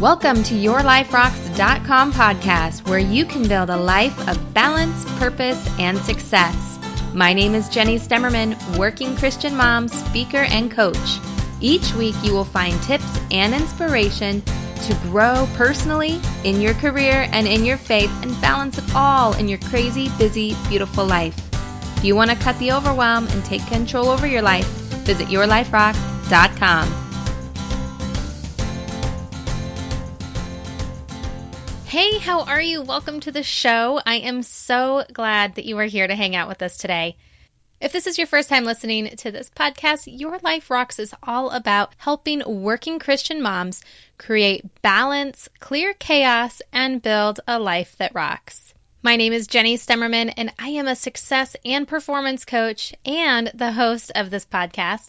Welcome to YourLifeRocks.com podcast, where you can build a life of balance, purpose, and success. My name is Jenny Stemmerman, working Christian mom, speaker, and coach. Each week, you will find tips and inspiration to grow personally, in your career, and in your faith, and balance it all in your crazy, busy, beautiful life. If you want to cut the overwhelm and take control over your life, visit YourLifeRocks.com. Hey, how are you? Welcome to the show. I am so glad that you are here to hang out with us today. If this is your first time listening to this podcast, Your Life Rocks is all about helping working Christian moms create balance, clear chaos, and build a life that rocks. My name is Jenny Stemmerman, and I am a success and performance coach and the host of this podcast.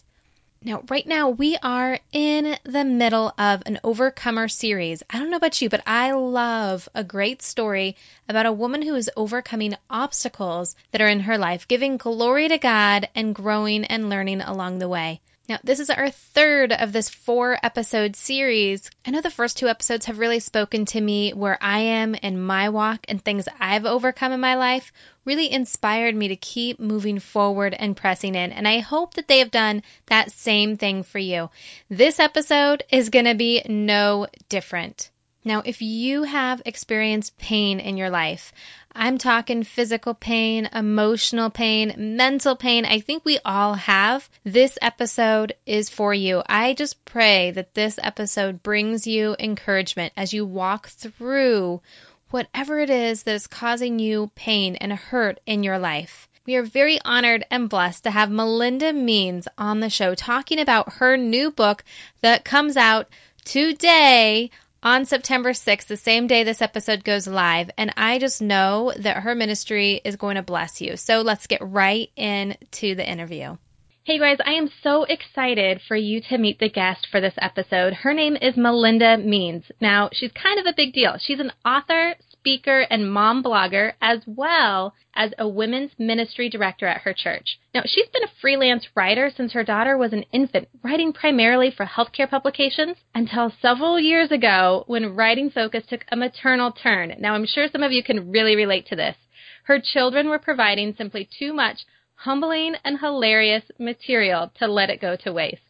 Now, right now, we are in the middle of an Overcomer series. I don't know about you, but I love a great story about a woman who is overcoming obstacles that are in her life, giving glory to God and growing and learning along the way. Now, this is our third of this four episode series. I know the first two episodes have really spoken to me where I am in my walk and things I've overcome in my life really inspired me to keep moving forward and pressing in. And I hope that they have done that same thing for you. This episode is going to be no different. Now, if you have experienced pain in your life, I'm talking physical pain, emotional pain, mental pain. I think we all have. This episode is for you. I just pray that this episode brings you encouragement as you walk through whatever it is that is causing you pain and hurt in your life. We are very honored and blessed to have Melinda Means on the show talking about her new book that comes out today on September 6th, the same day this episode goes live. And I just know that her ministry is going to bless you. So let's get right into the interview. Hey guys, I am so excited for you to meet the guest for this episode. Her name is Melinda Means. Now, she's kind of a big deal. She's an author, speaker, and mom blogger, as well as a women's ministry director at her church. Now, she's been a freelance writer since her daughter was an infant, writing primarily for healthcare publications until several years ago when writing focus took a maternal turn. Now, I'm sure some of you can really relate to this. Her children were providing simply too much humbling and hilarious material to let it go to waste.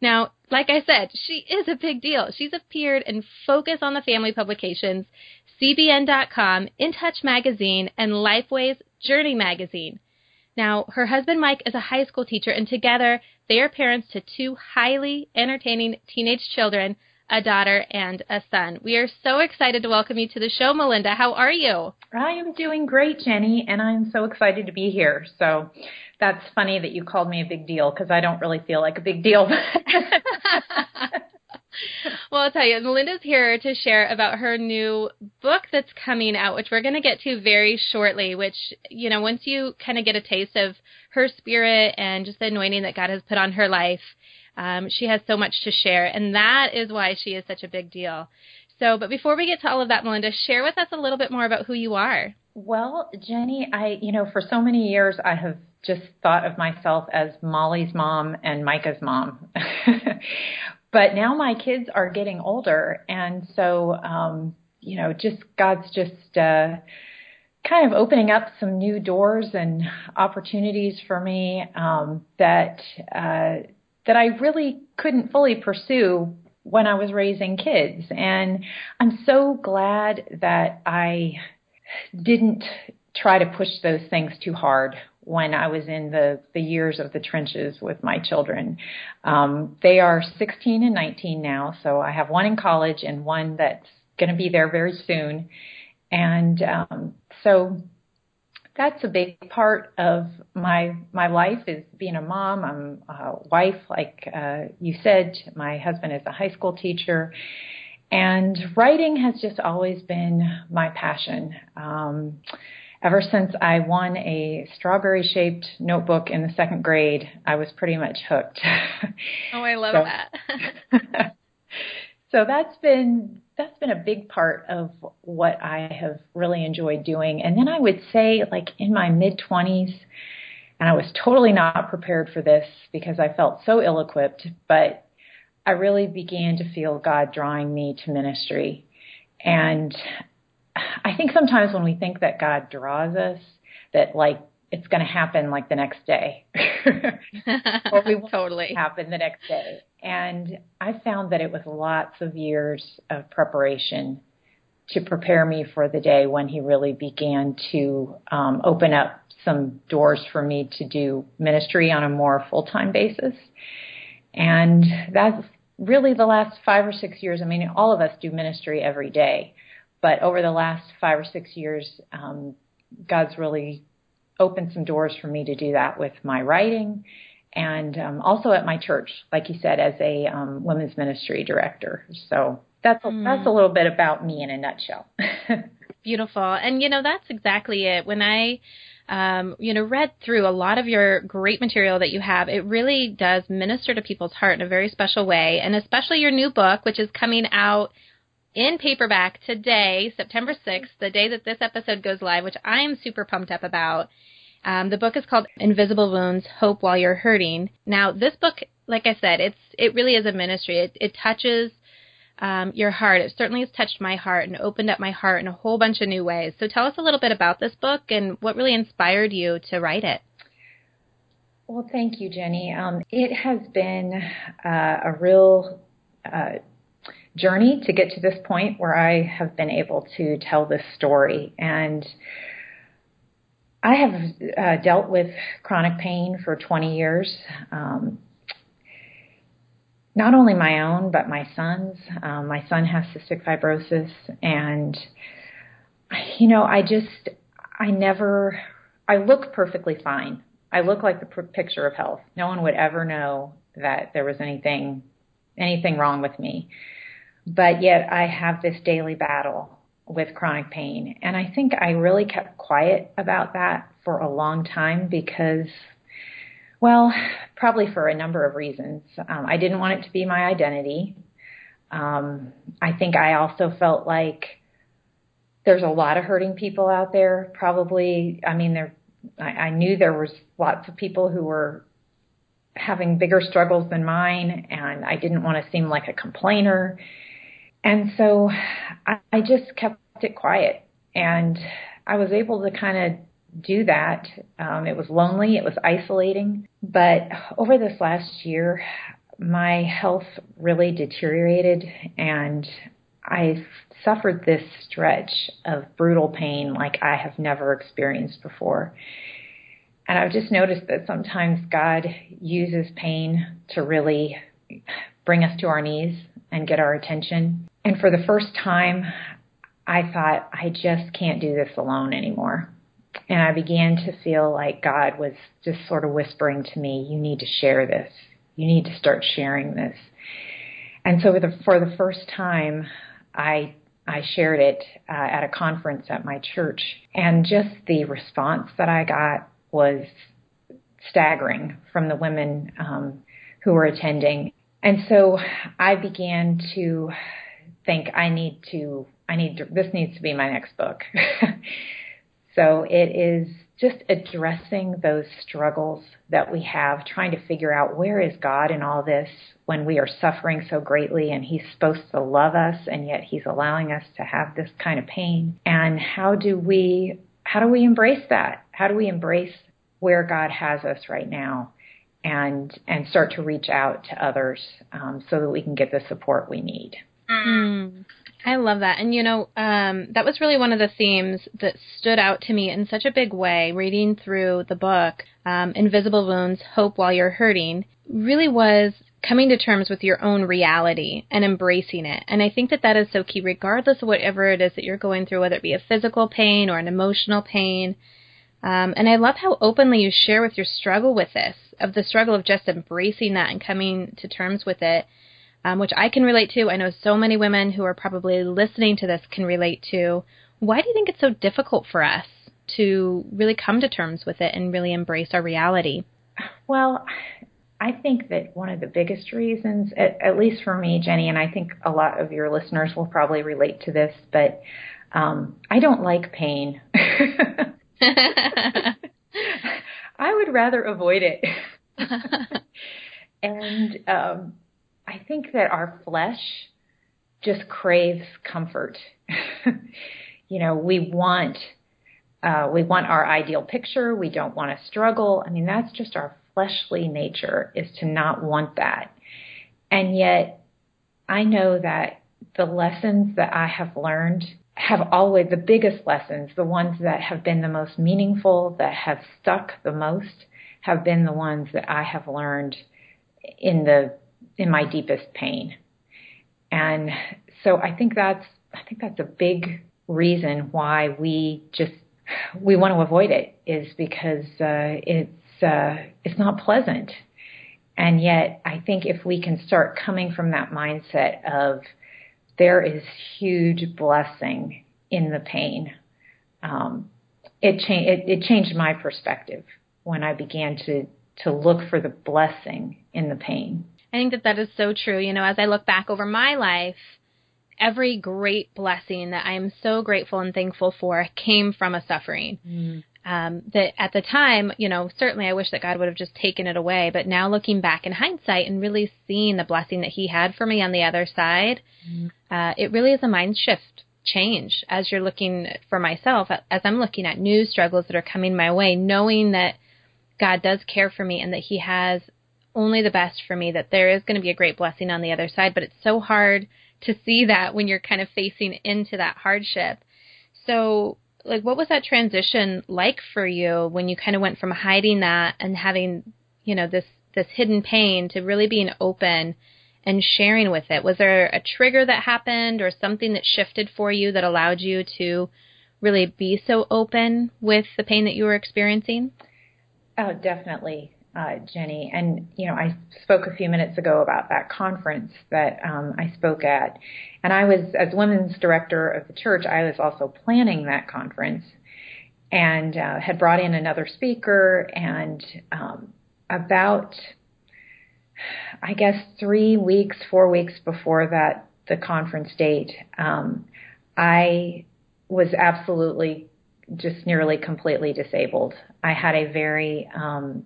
Now, like I said, she is a big deal. She's appeared in Focus on the Family publications, CBN.com, In Touch magazine, and Lifeway's Journey magazine. Now, her husband Mike is a high school teacher, and together they are parents to two highly entertaining teenage children, a daughter and a son. We are so excited to welcome you to the show, Melinda. How are you? I am doing great, Jenny, and I'm so excited to be here. So that's funny that you called me a big deal because I don't really feel like a big deal. well, I'll tell you, Melinda's here to share about her new book that's coming out, which we're going to get to very shortly. Which, you know, once you kind of get a taste of her spirit and just the anointing that God has put on her life, um, she has so much to share, and that is why she is such a big deal. So, but before we get to all of that, Melinda, share with us a little bit more about who you are. Well, Jenny, I, you know, for so many years I have just thought of myself as Molly's mom and Micah's mom. but now my kids are getting older, and so, um, you know, just God's just uh, kind of opening up some new doors and opportunities for me um, that uh, that I really couldn't fully pursue when I was raising kids. And I'm so glad that I didn't try to push those things too hard when I was in the, the years of the trenches with my children. Um, they are 16 and 19 now, so I have one in college and one that's going to be there very soon. And um, so that's a big part of my my life is being a mom. I'm a wife, like uh, you said. My husband is a high school teacher, and writing has just always been my passion. Um, ever since I won a strawberry shaped notebook in the second grade, I was pretty much hooked. oh, I love that. so that's been that's been a big part of what I have really enjoyed doing. And then I would say, like in my mid 20s, and I was totally not prepared for this because I felt so ill equipped, but I really began to feel God drawing me to ministry. And I think sometimes when we think that God draws us, that like it's going to happen like the next day, or we totally happen the next day. And I found that it was lots of years of preparation to prepare me for the day when He really began to um, open up some doors for me to do ministry on a more full time basis. And that's really the last five or six years. I mean, all of us do ministry every day, but over the last five or six years, um, God's really opened some doors for me to do that with my writing and um, also at my church, like you said, as a um, women's ministry director. So that's a, mm. that's a little bit about me in a nutshell. Beautiful, and you know that's exactly it. When I um, you know, read through a lot of your great material that you have, it really does minister to people's heart in a very special way, and especially your new book, which is coming out in paperback today, September 6th, the day that this episode goes live, which I am super pumped up about. Um, the book is called Invisible Wounds: Hope While You're Hurting. Now, this book, like I said, it's it really is a ministry. It, it touches um, your heart. It certainly has touched my heart and opened up my heart in a whole bunch of new ways. So, tell us a little bit about this book and what really inspired you to write it. Well, thank you, Jenny. Um, it has been uh, a real uh, journey to get to this point where I have been able to tell this story. And I have uh, dealt with chronic pain for 20 years. Um, not only my own, but my son's. Um, my son has cystic fibrosis, and you know, I just, I never, I look perfectly fine. I look like the picture of health. No one would ever know that there was anything, anything wrong with me. But yet I have this daily battle with chronic pain. And I think I really kept quiet about that for a long time because, well, probably for a number of reasons. Um, I didn't want it to be my identity. Um, I think I also felt like there's a lot of hurting people out there. Probably, I mean, there. I, I knew there was lots of people who were having bigger struggles than mine, and I didn't want to seem like a complainer. And so I, I just kept it quiet and I was able to kind of do that. Um, it was lonely, it was isolating, but over this last year, my health really deteriorated and I suffered this stretch of brutal pain like I have never experienced before. And I've just noticed that sometimes God uses pain to really bring us to our knees and get our attention. And for the first time, I thought, I just can't do this alone anymore. And I began to feel like God was just sort of whispering to me, you need to share this. You need to start sharing this. And so for the, first time, I I shared it uh, at a conference at my church, and just the response that I got was staggering from the women um, who were attending. And so I began to think I need to, I need to, this needs to be my next book. so it is just addressing those struggles that we have, trying to figure out where is God in all this when we are suffering so greatly and He's supposed to love us and yet He's allowing us to have this kind of pain. And how do we, how do we embrace that? How do we embrace where God has us right now? And, and start to reach out to others um, so that we can get the support we need. Mm. I love that. And you know, um, that was really one of the themes that stood out to me in such a big way reading through the book, um, Invisible Wounds Hope While You're Hurting, really was coming to terms with your own reality and embracing it. And I think that that is so key, regardless of whatever it is that you're going through, whether it be a physical pain or an emotional pain. Um, and I love how openly you share with your struggle with this, of the struggle of just embracing that and coming to terms with it um, which I can relate to. I know so many women who are probably listening to this can relate to. Why do you think it's so difficult for us to really come to terms with it and really embrace our reality? Well, I think that one of the biggest reasons, at, at, least for me, Jenny, and I think a lot of your listeners will probably relate to this, but um, I don't like pain. I would rather avoid it. and um, I think that our flesh just craves comfort. you know, we want uh, we want our ideal picture. We don't want to struggle. I mean, that's just our fleshly nature is to not want that. And yet, I know that the lessons that I have learned have always the biggest lessons, the ones that have been the most meaningful, that have stuck the most, have been the ones that I have learned in the in my deepest pain. And so I think that's I think that's a big reason why we just we want to avoid it is because uh, it's uh, it's not pleasant. And yet, I think if we can start coming from that mindset of there is huge blessing in the pain, um, it, cha- it, it changed my perspective when I began to to look for the blessing in the pain. I think that that is so true. You know, as I look back over my life, every great blessing that I am so grateful and thankful for came from a suffering. Mm. Um, that at the time, you know, certainly I wish that God would have just taken it away. But now looking back in hindsight and really seeing the blessing that He had for me on the other side, mm. uh, it really is a mind shift change as you're looking for myself, as I'm looking at new struggles that are coming my way, knowing that God does care for me and that He has only the best for me, that there is going to be a great blessing on the other side. But it's so hard to see that when you're kind of facing into that hardship. So, like, what was that transition like for you when you kind of went from hiding that and having, you know, this this hidden pain to really being open and sharing with it? Was there a trigger that happened or something that shifted for you that allowed you to really be so open with the pain that you were experiencing? Oh, definitely, uh, Jenny. And, you know, I spoke a few minutes ago about that conference that um, I spoke at. And I was, as women's director of the church, I was also planning that conference and uh, had brought in another speaker. And um, about, I guess, three weeks, four weeks before that, the conference date, um, I was absolutely just nearly completely disabled. I had a very um,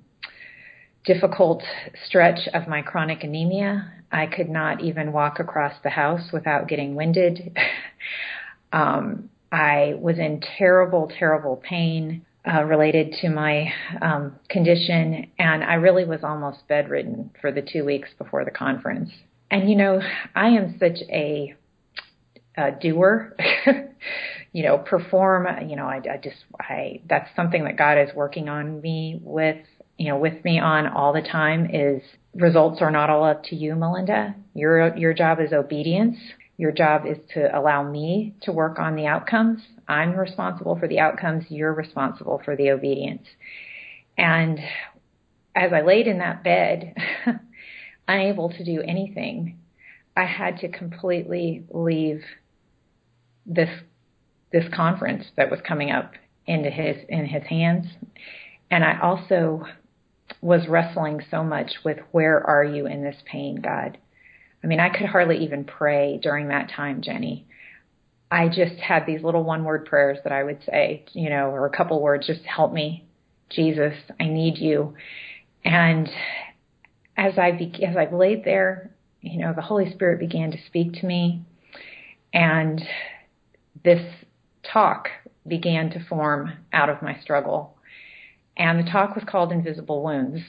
difficult stretch of my chronic anemia. I could not even walk across the house without getting winded. um, I was in terrible, terrible pain uh, related to my um, condition, and I really was almost bedridden for the two weeks before the conference. And you know, I am such a, a doer. you know, perform. You know, I, I just, I, that's something that God is working on me with, you know, with me on all the time is results are not all up to you, Melinda. Your, your job is obedience. Your job is to allow me to work on the outcomes. I'm responsible for the outcomes. You're responsible for the obedience. And as I laid in that bed, unable to do anything, I had to completely leave this this conference that was coming up into his in his hands. And I also was wrestling so much with where are you in this pain, God? I mean, I could hardly even pray during that time, Jenny. I just had these little one word prayers that I would say, you know, or a couple words, just help me, Jesus, I need you. And as I be- as I laid there, you know, the Holy Spirit began to speak to me, and this talk began to form out of my struggle. And the talk was called Invisible Wounds.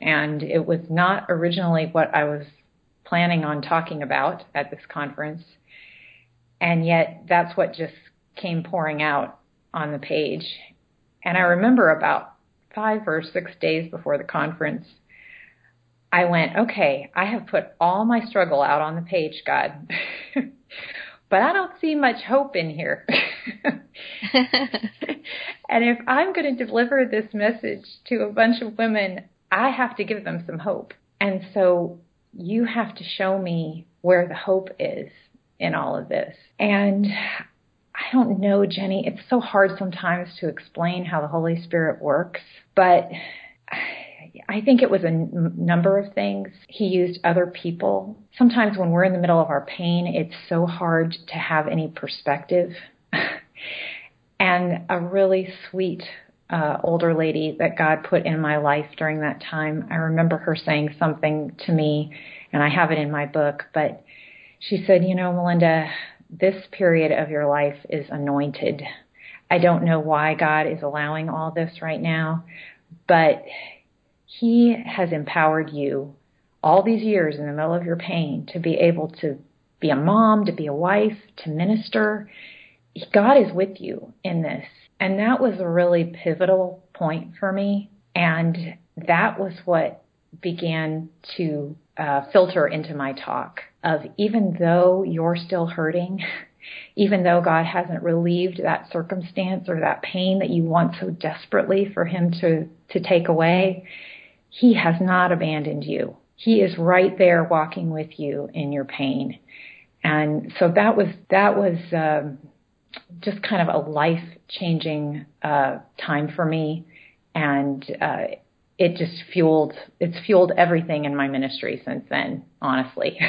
And it was not originally what I was planning on talking about at this conference. And yet that's what just came pouring out on the page. And I remember about five or six days before the conference, I went, okay, I have put all my struggle out on the page, God. but I don't see much hope in here. and if I'm going to deliver this message to a bunch of women, I have to give them some hope. And so you have to show me where the hope is in all of this. And I don't know, Jenny, it's so hard sometimes to explain how the Holy Spirit works, but I think it was a n- number of things. He used other people. Sometimes when we're in the middle of our pain, it's so hard to have any perspective. And a really sweet uh, older lady that God put in my life during that time, I remember her saying something to me and I have it in my book. But she said, you know, Melinda, this period of your life is anointed. I don't know why God is allowing all this right now, but He has empowered you all these years in the middle of your pain to be able to be a mom, to be a wife, to minister. God is with you in this. And that was a really pivotal point for me. And that was what began to uh, filter into my talk of even though you're still hurting, even though God hasn't relieved that circumstance or that pain that you want so desperately for Him to, to take away, He has not abandoned you. He is right there walking with you in your pain. And so that was, that was, um, just kind of a life changing, uh, time for me. And, uh, it just fueled, it's fueled everything in my ministry since then, honestly.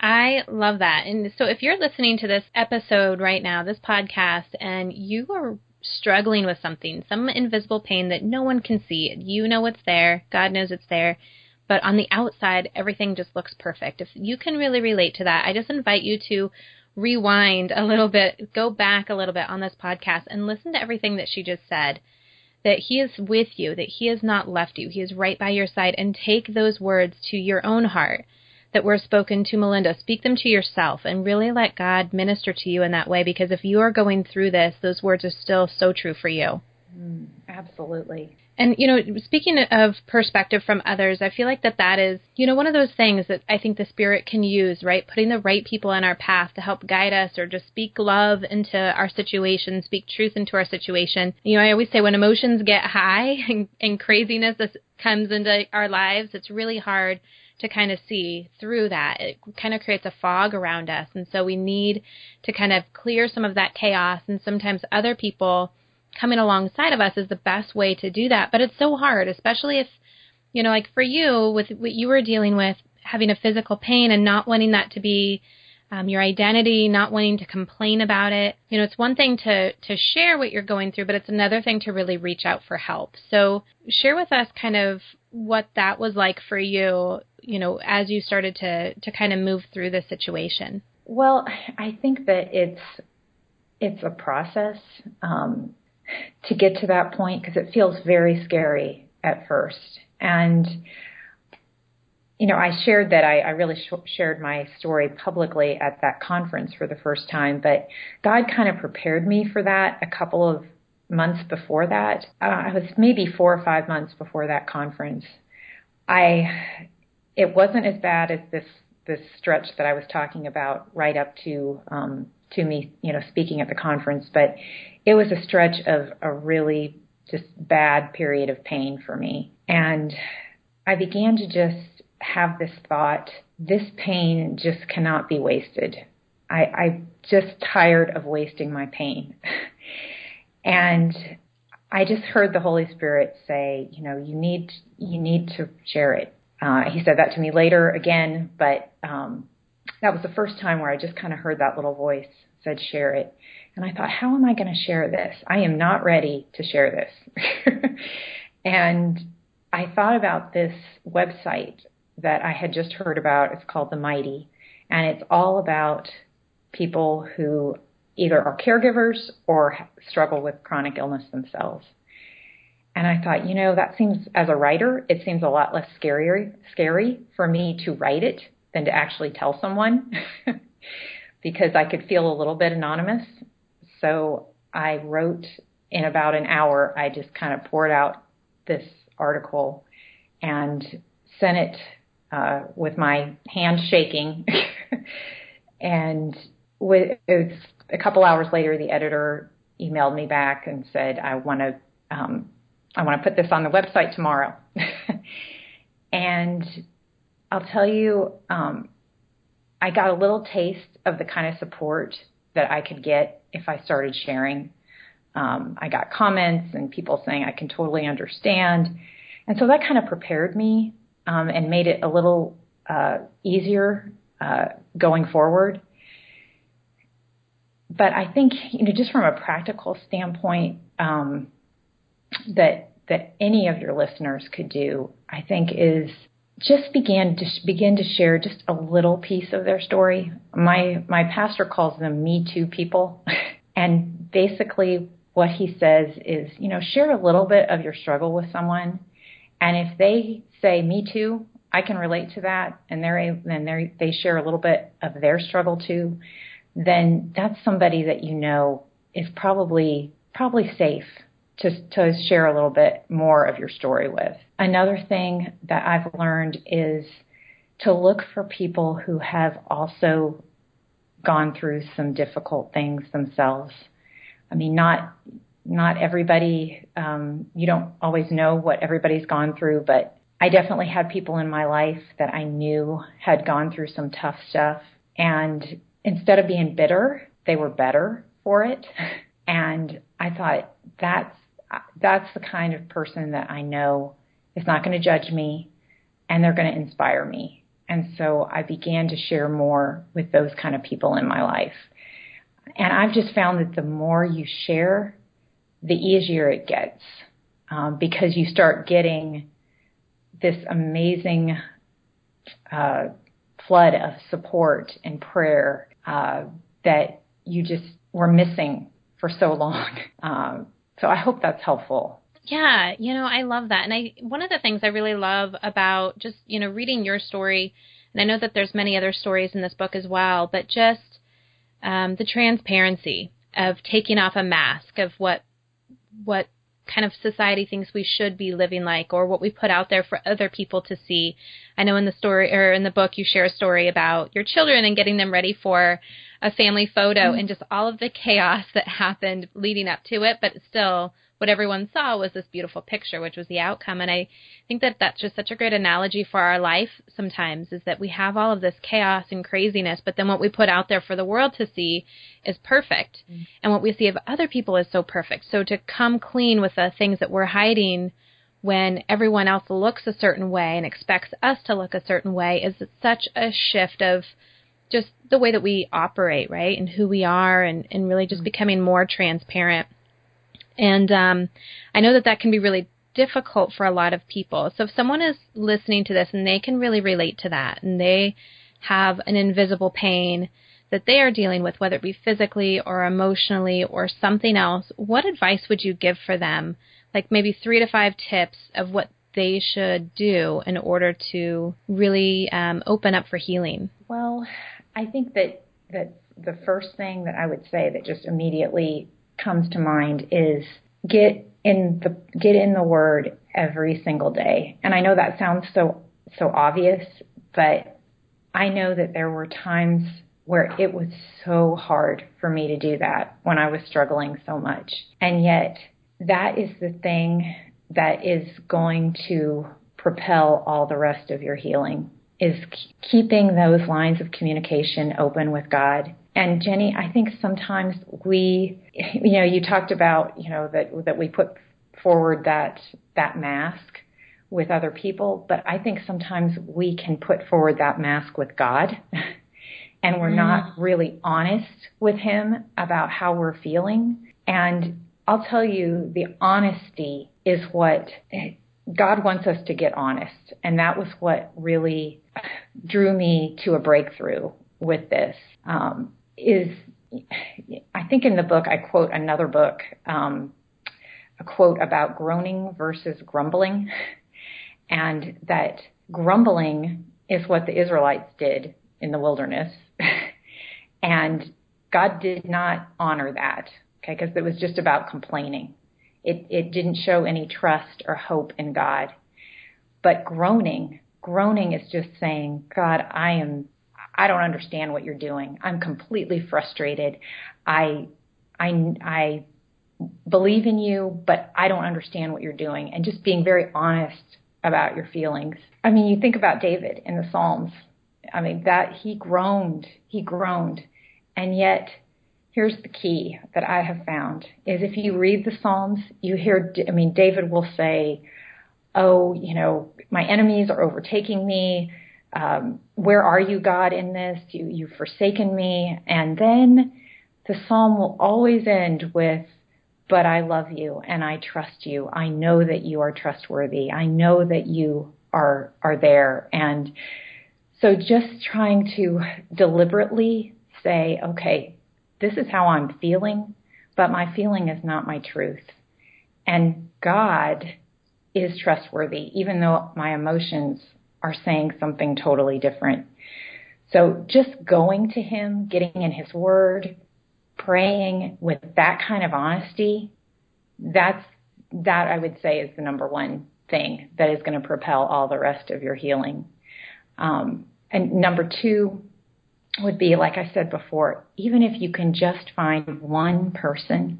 I love that. And so if you're listening to this episode right now, this podcast, and you are struggling with something, some invisible pain that no one can see, you know it's there, God knows it's there, but on the outside, everything just looks perfect. If you can really relate to that, I just invite you to rewind a little bit, go back a little bit on this podcast and listen to everything that she just said. That he is with you, that he has not left you, he is right by your side, and take those words to your own heart that were spoken to Melinda. Speak them to yourself and really let God minister to you in that way because if you are going through this, those words are still so true for you. Mm, absolutely. And you know, speaking of perspective from others, I feel like that that is, you know, one of those things that I think the spirit can use, right? Putting the right people in our path to help guide us or just speak love into our situation, speak truth into our situation. You know, I always say when emotions get high and, and craziness comes into our lives, it's really hard to kind of see through that. It kind of creates a fog around us. And so we need to kind of clear some of that chaos. And sometimes other people coming alongside of us is the best way to do that. But it's so hard, especially if, you know, like for you, with what you were dealing with, having a physical pain and not wanting that to be um, your identity, not wanting to complain about it. You know, it's one thing to to share what you're going through, but it's another thing to really reach out for help. So, share with us kind of what that was like for you. You know, as you started to to kind of move through the situation. Well, I think that it's it's a process um, to get to that point because it feels very scary at first, and you know, I shared that I, I really sh- shared my story publicly at that conference for the first time, but God kind of prepared me for that a couple of months before that. Uh, I was maybe four or five months before that conference. I, it wasn't as bad as this this stretch that I was talking about right up to um, to me, you know, speaking at the conference, but it was a stretch of a really just bad period of pain for me, and I began to just have this thought this pain just cannot be wasted. I, I'm just tired of wasting my pain. and I just heard the Holy Spirit say, you know, you need you need to share it. Uh, he said that to me later again, but um, that was the first time where I just kind of heard that little voice said, share it. And I thought, how am I going to share this? I am not ready to share this. and I thought about this website that I had just heard about. It's called The Mighty, and it's all about people who either are caregivers or struggle with chronic illness themselves. And I thought, you know, that seems, as a writer, it seems a lot less scary, scary for me to write it than to actually tell someone because I could feel a little bit anonymous. So I wrote in about an hour, I just kind of poured out this article and sent it uh, with my hand shaking. and with, a couple hours later, the editor emailed me back and said, "I want to, um, I want to put this on the website tomorrow." and I'll tell you, um, I got a little taste of the kind of support that I could get if I started sharing. Um, I got comments and people saying I can totally understand, and so that kind of prepared me um, and made it a little uh, easier uh, going forward. But I think, you know, just from a practical standpoint, um, that that any of your listeners could do, I think, is just began to sh- begin to share just a little piece of their story. My my pastor calls them me too people. and basically what he says is, you know, share a little bit of your struggle with someone and if they say me too, I can relate to that and they're and they they share a little bit of their struggle too, then that's somebody that you know is probably probably safe to, to share a little bit more of your story with. Another thing that I've learned is to look for people who have also gone through some difficult things themselves. I mean, not not everybody. Um, you don't always know what everybody's gone through, but I definitely had people in my life that I knew had gone through some tough stuff, and instead of being bitter, they were better for it. And I thought that's that's the kind of person that I know is not going to judge me and they're going to inspire me. And so I began to share more with those kind of people in my life. And I've just found that the more you share, the easier it gets um, because you start getting this amazing uh, flood of support and prayer uh, that you just were missing for so long. Um, so I hope that's helpful. Yeah, you know, I love that. And I one of the things I really love about just, you know, reading your story, and I know that there's many other stories in this book as well, but just um, the transparency of taking off a mask of what what kind of society thinks we should be living like or what we put out there for other people to see. I know in the story or in the book you share a story about your children and getting them ready for a family photo mm-hmm. and just all of the chaos that happened leading up to it, but still what everyone saw was this beautiful picture, which was the outcome. And I think that that's just such a great analogy for our life sometimes is that we have all of this chaos and craziness, but then what we put out there for the world to see is perfect. Mm-hmm. And what we see of other people is so perfect. So to come clean with the things that we're hiding when everyone else looks a certain way and expects us to look a certain way is such a shift of just the way that we operate, right? And who we are and, and really just mm-hmm. becoming more transparent. And um, I know that that can be really difficult for a lot of people. So if someone is listening to this and they can really relate to that and they have an invisible pain that they are dealing with, whether it be physically or emotionally or something else, what advice would you give for them? Like maybe three to five tips of what they should do in order to really um, open up for healing? Well, I think that that the first thing that I would say that just immediately comes to mind is get in the get in the word every single day. And I know that sounds so so obvious, but I know that there were times where it was so hard for me to do that when I was struggling so much. And yet that is the thing that is going to propel all the rest of your healing is keeping those lines of communication open with God. And Jenny, I think sometimes we, you know, you talked about, you know, that that we put forward that that mask with other people, but I think sometimes we can put forward that mask with God. and we're mm. not really honest with him about how we're feeling. And I'll tell you, the honesty is what God wants us to get honest. And that was what really drew me to a breakthrough with this. Um, is I think in the book I quote another book, um, a quote about groaning versus grumbling, and that grumbling is what the Israelites did in the wilderness, and God did not honor that, okay, because it was just about complaining. It, it didn't show any trust or hope in God. But groaning, groaning is just saying, God, I am, I don't understand what you're doing. I'm completely frustrated. I, I, I believe in you, but I don't understand what you're doing. And just being very honest about your feelings. I mean, you think about David in the Psalms. I mean, that he groaned, he groaned. And yet here's the key that I have found is if you read the Psalms, you hear, I mean, David will say, Oh, you know, my enemies are overtaking me. Um, where are you, God, in this? You, you've forsaken me. And then the psalm will always end with, but I love you and I trust you. I know that you are trustworthy. I know that you are are there and so just trying to deliberately say okay this is how I'm feeling but my feeling is not my truth and God is trustworthy even though my emotions are saying something totally different so just going to him getting in his word praying with that kind of honesty that's that I would say is the number one thing that is going to propel all the rest of your healing. Um, and number two would be, like I said before, even if you can just find one person,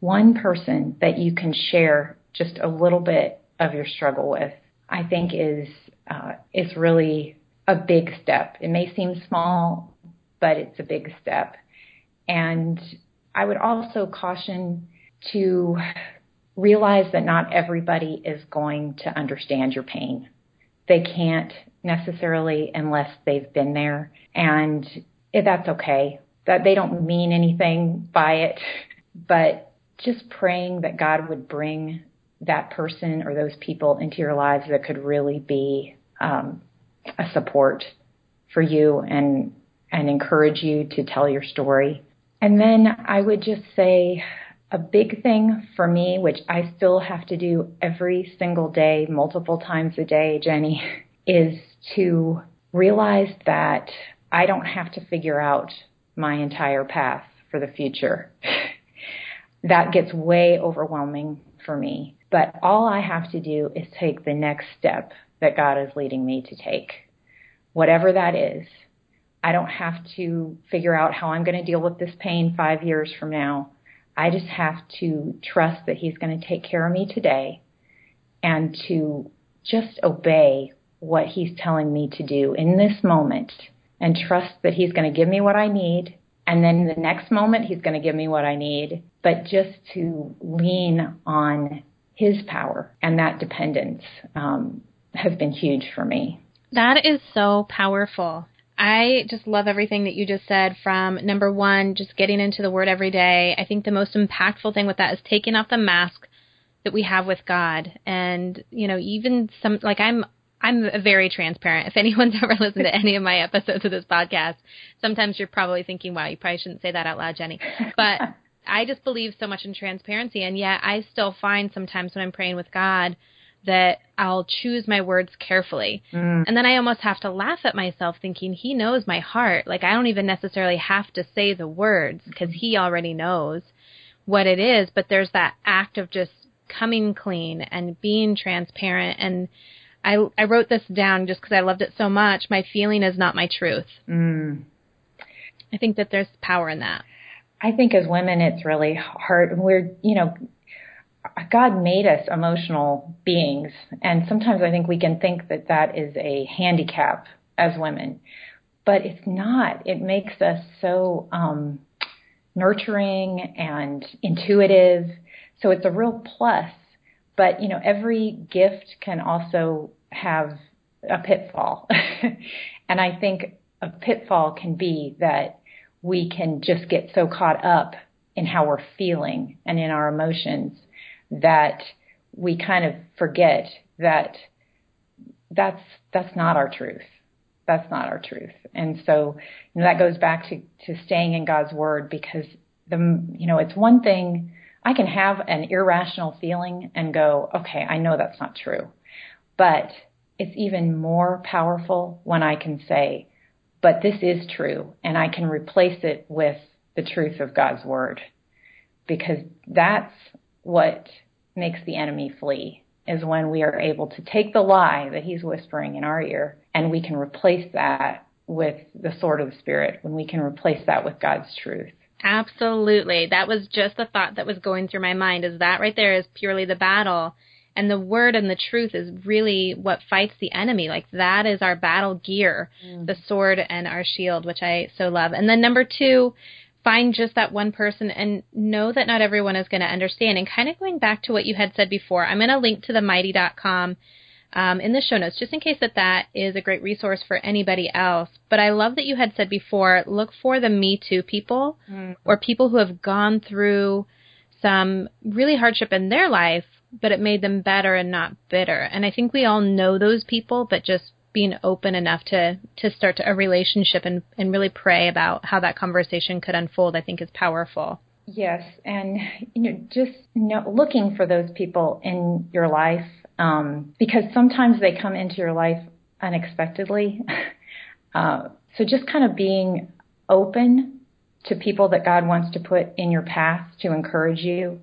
one person that you can share just a little bit of your struggle with, I think is uh, is really a big step. It may seem small, but it's a big step. And I would also caution to realize that not everybody is going to understand your pain. They can't necessarily unless they've been there. And that's okay. That they don't mean anything by it, but just praying that God would bring that person or those people into your lives that could really be um, a support for you and and encourage you to tell your story. And then I would just say a big thing for me, which I still have to do every single day, multiple times a day, Jenny, is to realize that I don't have to figure out my entire path for the future. that gets way overwhelming for me. But all I have to do is take the next step that God is leading me to take. Whatever that is. I don't have to figure out how I'm going to deal with this pain five years from now. I just have to trust that He's going to take care of me today and to just obey what He's telling me to do in this moment and trust that He's going to give me what I need. And then the next moment, He's going to give me what I need. But just to lean on His power and that dependence um, has been huge for me. That is so powerful. I just love everything that you just said from number one, just getting into the word every day. I think the most impactful thing with that is taking off the mask that we have with God. And, you know, even some, like I'm, I'm very transparent. If anyone's ever listened to any of my episodes of this podcast, sometimes you're probably thinking, wow, you probably shouldn't say that out loud, Jenny. But I just believe so much in transparency. And yet I still find sometimes when I'm praying with God, that I'll choose my words carefully. Mm. And then I almost have to laugh at myself thinking he knows my heart. Like I don't even necessarily have to say the words because he already knows what it is, but there's that act of just coming clean and being transparent and I I wrote this down just because I loved it so much. My feeling is not my truth. Mm. I think that there's power in that. I think as women, it's really hard. We're, you know, God made us emotional beings, and sometimes I think we can think that that is a handicap as women, but it's not. It makes us so um, nurturing and intuitive, so it's a real plus. But you know, every gift can also have a pitfall, and I think a pitfall can be that we can just get so caught up in how we're feeling and in our emotions that we kind of forget that that's that's not our truth. That's not our truth. And so you know, that goes back to, to staying in God's word because the you know it's one thing I can have an irrational feeling and go, okay, I know that's not true. But it's even more powerful when I can say, but this is true, and I can replace it with the truth of God's word. Because that's what makes the enemy flee is when we are able to take the lie that he's whispering in our ear and we can replace that with the sword of the spirit when we can replace that with God's truth. Absolutely. That was just the thought that was going through my mind is that right there is purely the battle and the word and the truth is really what fights the enemy. Like that is our battle gear, mm. the sword and our shield, which I so love. And then number 2, find just that one person and know that not everyone is going to understand. And kind of going back to what you had said before, I'm going to link to the mighty.com um, in the show notes just in case that that is a great resource for anybody else. But I love that you had said before, look for the Me Too people mm. or people who have gone through some really hardship in their life but it made them better and not bitter. And I think we all know those people, but just being open enough to to start a relationship and and really pray about how that conversation could unfold, I think is powerful. Yes, and you know, just know, looking for those people in your life um, because sometimes they come into your life unexpectedly. uh, so just kind of being open to people that God wants to put in your path to encourage you.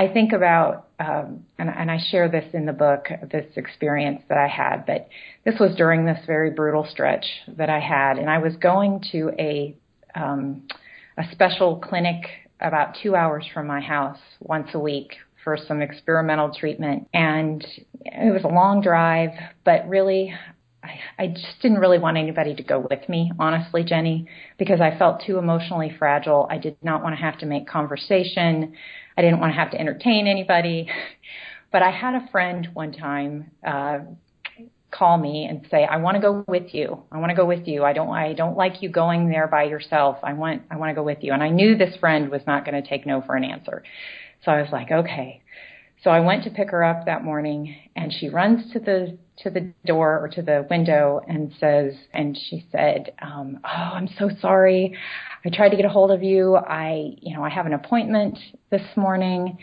I think about, um, and, and I share this in the book, this experience that I had, but this was during this very brutal stretch that I had, and I was going to a um, a special clinic about two hours from my house once a week for some experimental treatment. And it was a long drive, but really, I, I just didn't really want anybody to go with me, honestly, Jenny, because I felt too emotionally fragile. I did not want to have to make conversation. I didn't want to have to entertain anybody. But I had a friend one time uh, call me and say, "I want to go with you. I want to go with you. I don't I don't like you going there by yourself. I want I want to go with you." And I knew this friend was not going to take no for an answer. So I was like, "Okay." So I went to pick her up that morning and she runs to the to the door or to the window and says and she said, um, "Oh, I'm so sorry. I tried to get a hold of you. I, you know, I have an appointment this morning,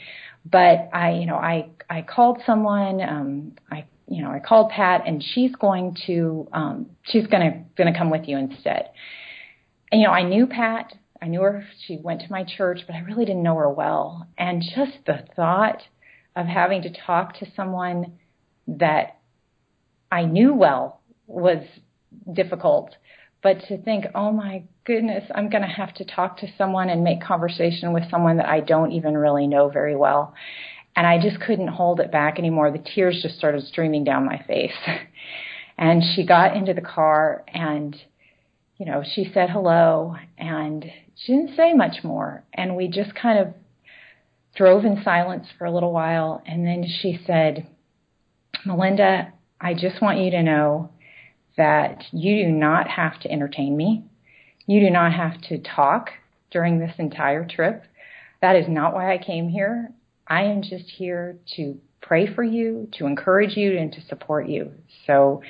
but I, you know, I I called someone. Um, I you know, I called Pat and she's going to, um, she's going to, going to come with you instead. And, you know, I knew Pat. I knew her. She went to my church, but I really didn't know her well. And just the thought of having to talk to someone that I knew well was difficult. But to think, oh my goodness, I'm going to have to talk to someone and make conversation with someone that I don't even really know very well and I just couldn't hold it back anymore. The tears just started streaming down my face. and she got into the car and, you know, she said hello and she didn't say much more. And we just kind of drove in silence for a little while. And then she said, Melinda, I just want you to know that you do not have to entertain me. You do not have to talk during this entire trip. That is not why I came here. I am just here to pray for you, to encourage you, and to support you. So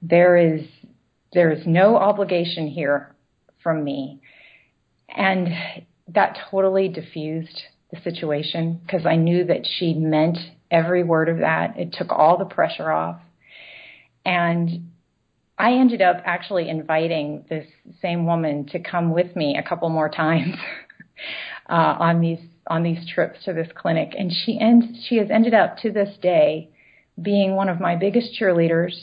there is there is no obligation here from me. And that totally diffused the situation because I knew that she meant every word of that. It took all the pressure off. And I ended up actually inviting this same woman to come with me a couple more times uh, on these on these trips to this clinic, and she ends she has ended up to this day being one of my biggest cheerleaders,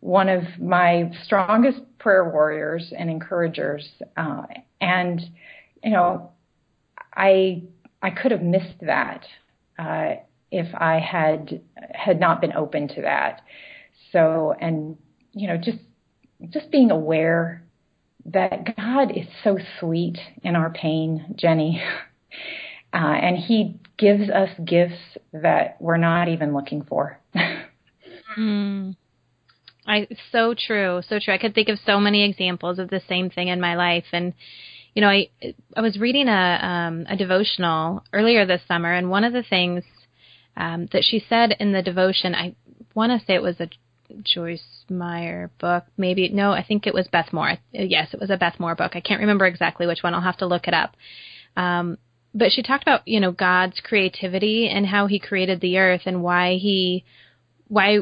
one of my strongest prayer warriors and encouragers, uh, and you know, I I could have missed that uh, if I had had not been open to that. So, and you know, just just being aware that God is so sweet in our pain, Jenny. Uh, and he gives us gifts that we're not even looking for. mm. I so true, so true. I could think of so many examples of the same thing in my life, and you know, I I was reading a um, a devotional earlier this summer, and one of the things um, that she said in the devotion, I want to say it was a Joyce Meyer book, maybe no, I think it was Beth Moore. Yes, it was a Beth Moore book. I can't remember exactly which one. I'll have to look it up. Um, but she talked about you know God's creativity and how He created the earth and why He why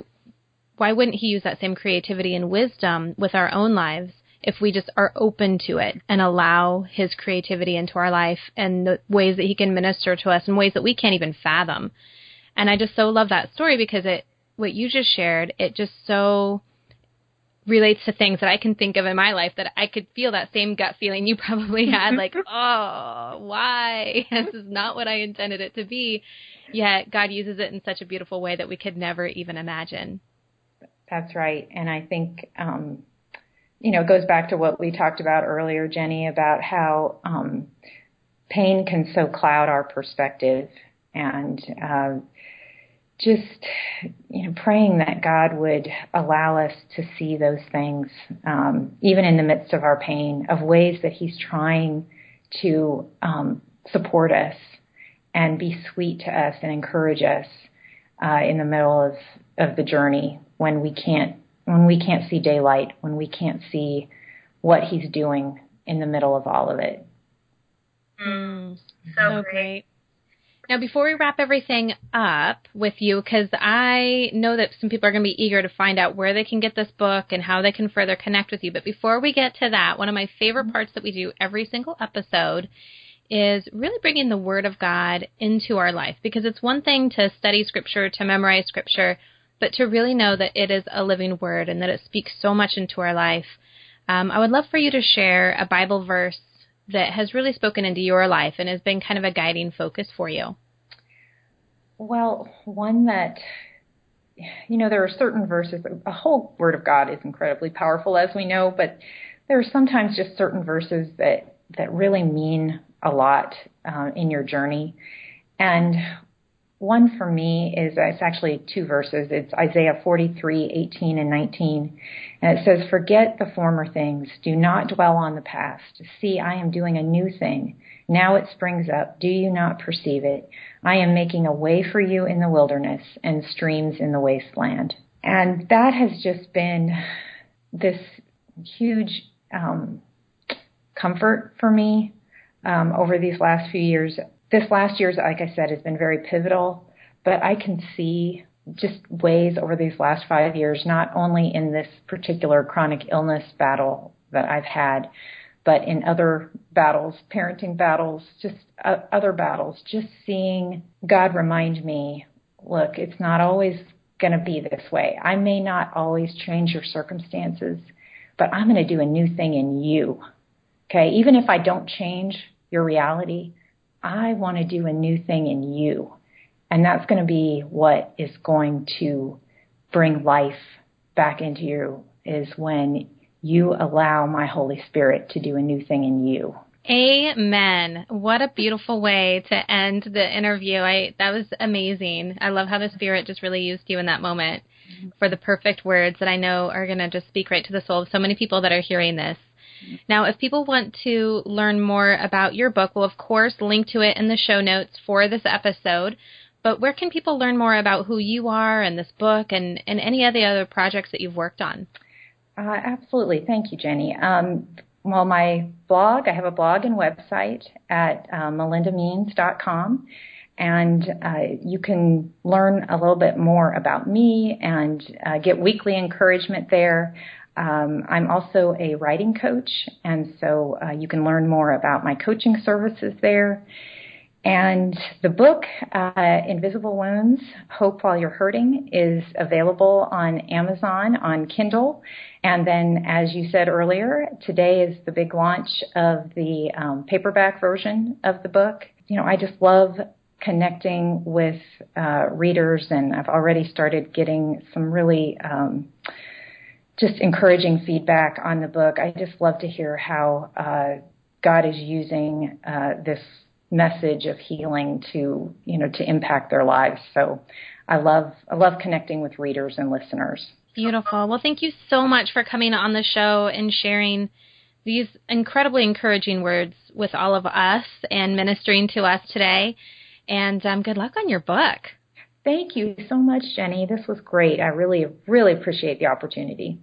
why wouldn't He use that same creativity and wisdom with our own lives if we just are open to it and allow His creativity into our life and the ways that He can minister to us in ways that we can't even fathom. And I just so love that story because it what you just shared it just so relates to things that I can think of in my life that I could feel that same gut feeling you probably had like, oh, why? this is not what I intended it to be. Yet God uses it in such a beautiful way that we could never even imagine. That's right. And I think, um, you know, goes back to what we talked about earlier, Jenny, about how um, pain can so cloud our perspective. And uh, just you know praying that God would allow us to see those things um, even in the midst of our pain of ways that He's trying to um, support us and be sweet to us and encourage us uh, in the middle of, of the journey when we can't when we can't see daylight, when we can't see what he's doing in the middle of all of it. Mm, so, great. Now, before we wrap everything up with you, because I know that some people are going to be eager to find out where they can get this book and how they can further connect with you. But before we get to that, one of my favorite mm-hmm. parts that we do every single episode is really bringing the Word of God into our life because it's one thing to study Scripture, to memorize Scripture, but to really know that it is a living Word and that it speaks so much into our life. Um, I would love for you to share a Bible verse that has really spoken into your life and has been kind of a guiding focus for you. Well, one that you know, there are certain verses, a whole word of God is incredibly powerful as we know, but there are sometimes just certain verses that that really mean a lot uh, in your journey. And one for me is it's actually two verses. It's Isaiah 43, 18 and 19. And it says, Forget the former things. Do not dwell on the past. See, I am doing a new thing. Now it springs up. Do you not perceive it? I am making a way for you in the wilderness and streams in the wasteland. And that has just been this huge um, comfort for me um, over these last few years. This last year's, like I said, has been very pivotal, but I can see just ways over these last five years, not only in this particular chronic illness battle that I've had, but in other battles, parenting battles, just uh, other battles, just seeing God remind me, look, it's not always going to be this way. I may not always change your circumstances, but I'm going to do a new thing in you. Okay. Even if I don't change your reality, I want to do a new thing in you. And that's going to be what is going to bring life back into you is when you allow my Holy Spirit to do a new thing in you. Amen. What a beautiful way to end the interview. I that was amazing. I love how the Spirit just really used you in that moment mm-hmm. for the perfect words that I know are going to just speak right to the soul of so many people that are hearing this. Now, if people want to learn more about your book, we'll of course link to it in the show notes for this episode. But where can people learn more about who you are and this book and, and any of the other projects that you've worked on? Uh, absolutely. Thank you, Jenny. Um, well, my blog, I have a blog and website at uh, melindameans.com. And uh, you can learn a little bit more about me and uh, get weekly encouragement there. Um, I'm also a writing coach, and so uh, you can learn more about my coaching services there. And the book, uh, Invisible Wounds Hope While You're Hurting, is available on Amazon on Kindle. And then, as you said earlier, today is the big launch of the um, paperback version of the book. You know, I just love connecting with uh, readers, and I've already started getting some really um, just encouraging feedback on the book. I just love to hear how uh, God is using uh, this message of healing to you know to impact their lives. So I love I love connecting with readers and listeners. Beautiful. Well, thank you so much for coming on the show and sharing these incredibly encouraging words with all of us and ministering to us today. And um, good luck on your book. Thank you so much, Jenny. This was great. I really, really appreciate the opportunity.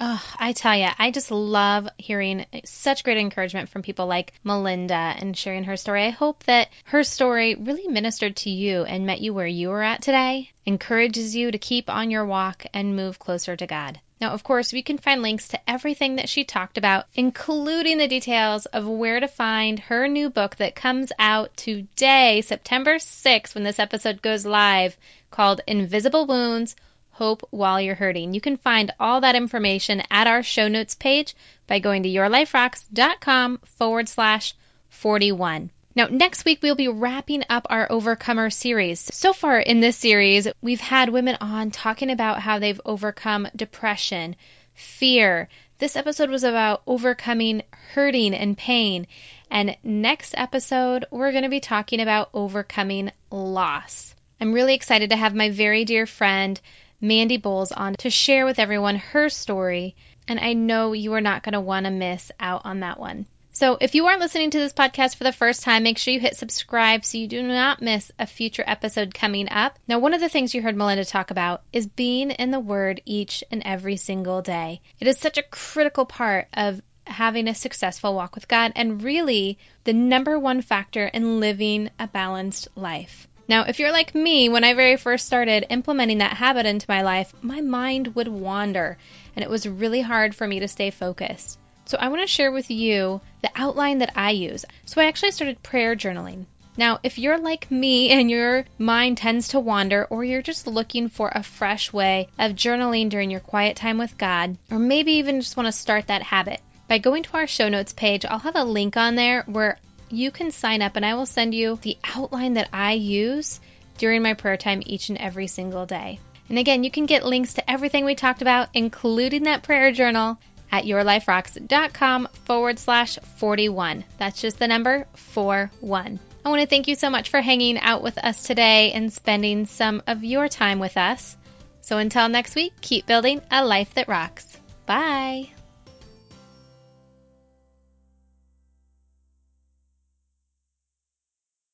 Oh, I tell you, I just love hearing such great encouragement from people like Melinda and sharing her story. I hope that her story really ministered to you and met you where you are at today, encourages you to keep on your walk and move closer to God. Now, of course, we can find links to everything that she talked about, including the details of where to find her new book that comes out today, September 6th, when this episode goes live, called Invisible Wounds Hope While You're Hurting. You can find all that information at our show notes page by going to yourliferocks.com forward slash 41. Now, next week, we'll be wrapping up our Overcomer series. So far in this series, we've had women on talking about how they've overcome depression, fear. This episode was about overcoming hurting and pain. And next episode, we're going to be talking about overcoming loss. I'm really excited to have my very dear friend, Mandy Bowles on to share with everyone her story, and I know you are not going to want to miss out on that one. So if you are listening to this podcast for the first time, make sure you hit subscribe so you do not miss a future episode coming up. Now, one of the things you heard Melinda talk about is being in the Word each and every single day. It is such a critical part of having a successful walk with God and really the number one factor in living a balanced life. Now, if you're like me, when I very first started implementing that habit into my life, my mind would wander and it was really hard for me to stay focused. So I want to share with you the outline that I use. So I actually started prayer journaling. Now, if you're like me and your mind tends to wander, or you're just looking for a fresh way of journaling during your quiet time with God, or maybe even just want to start that habit, by going to our show notes page, I'll have a link on there where you can sign up and I will send you the outline that I use during my prayer time each and every single day. And again, you can get links to everything we talked about, including that prayer journal, at yourliferocks.com forward slash 41. That's just the number 41. I want to thank you so much for hanging out with us today and spending some of your time with us. So until next week, keep building a life that rocks. Bye.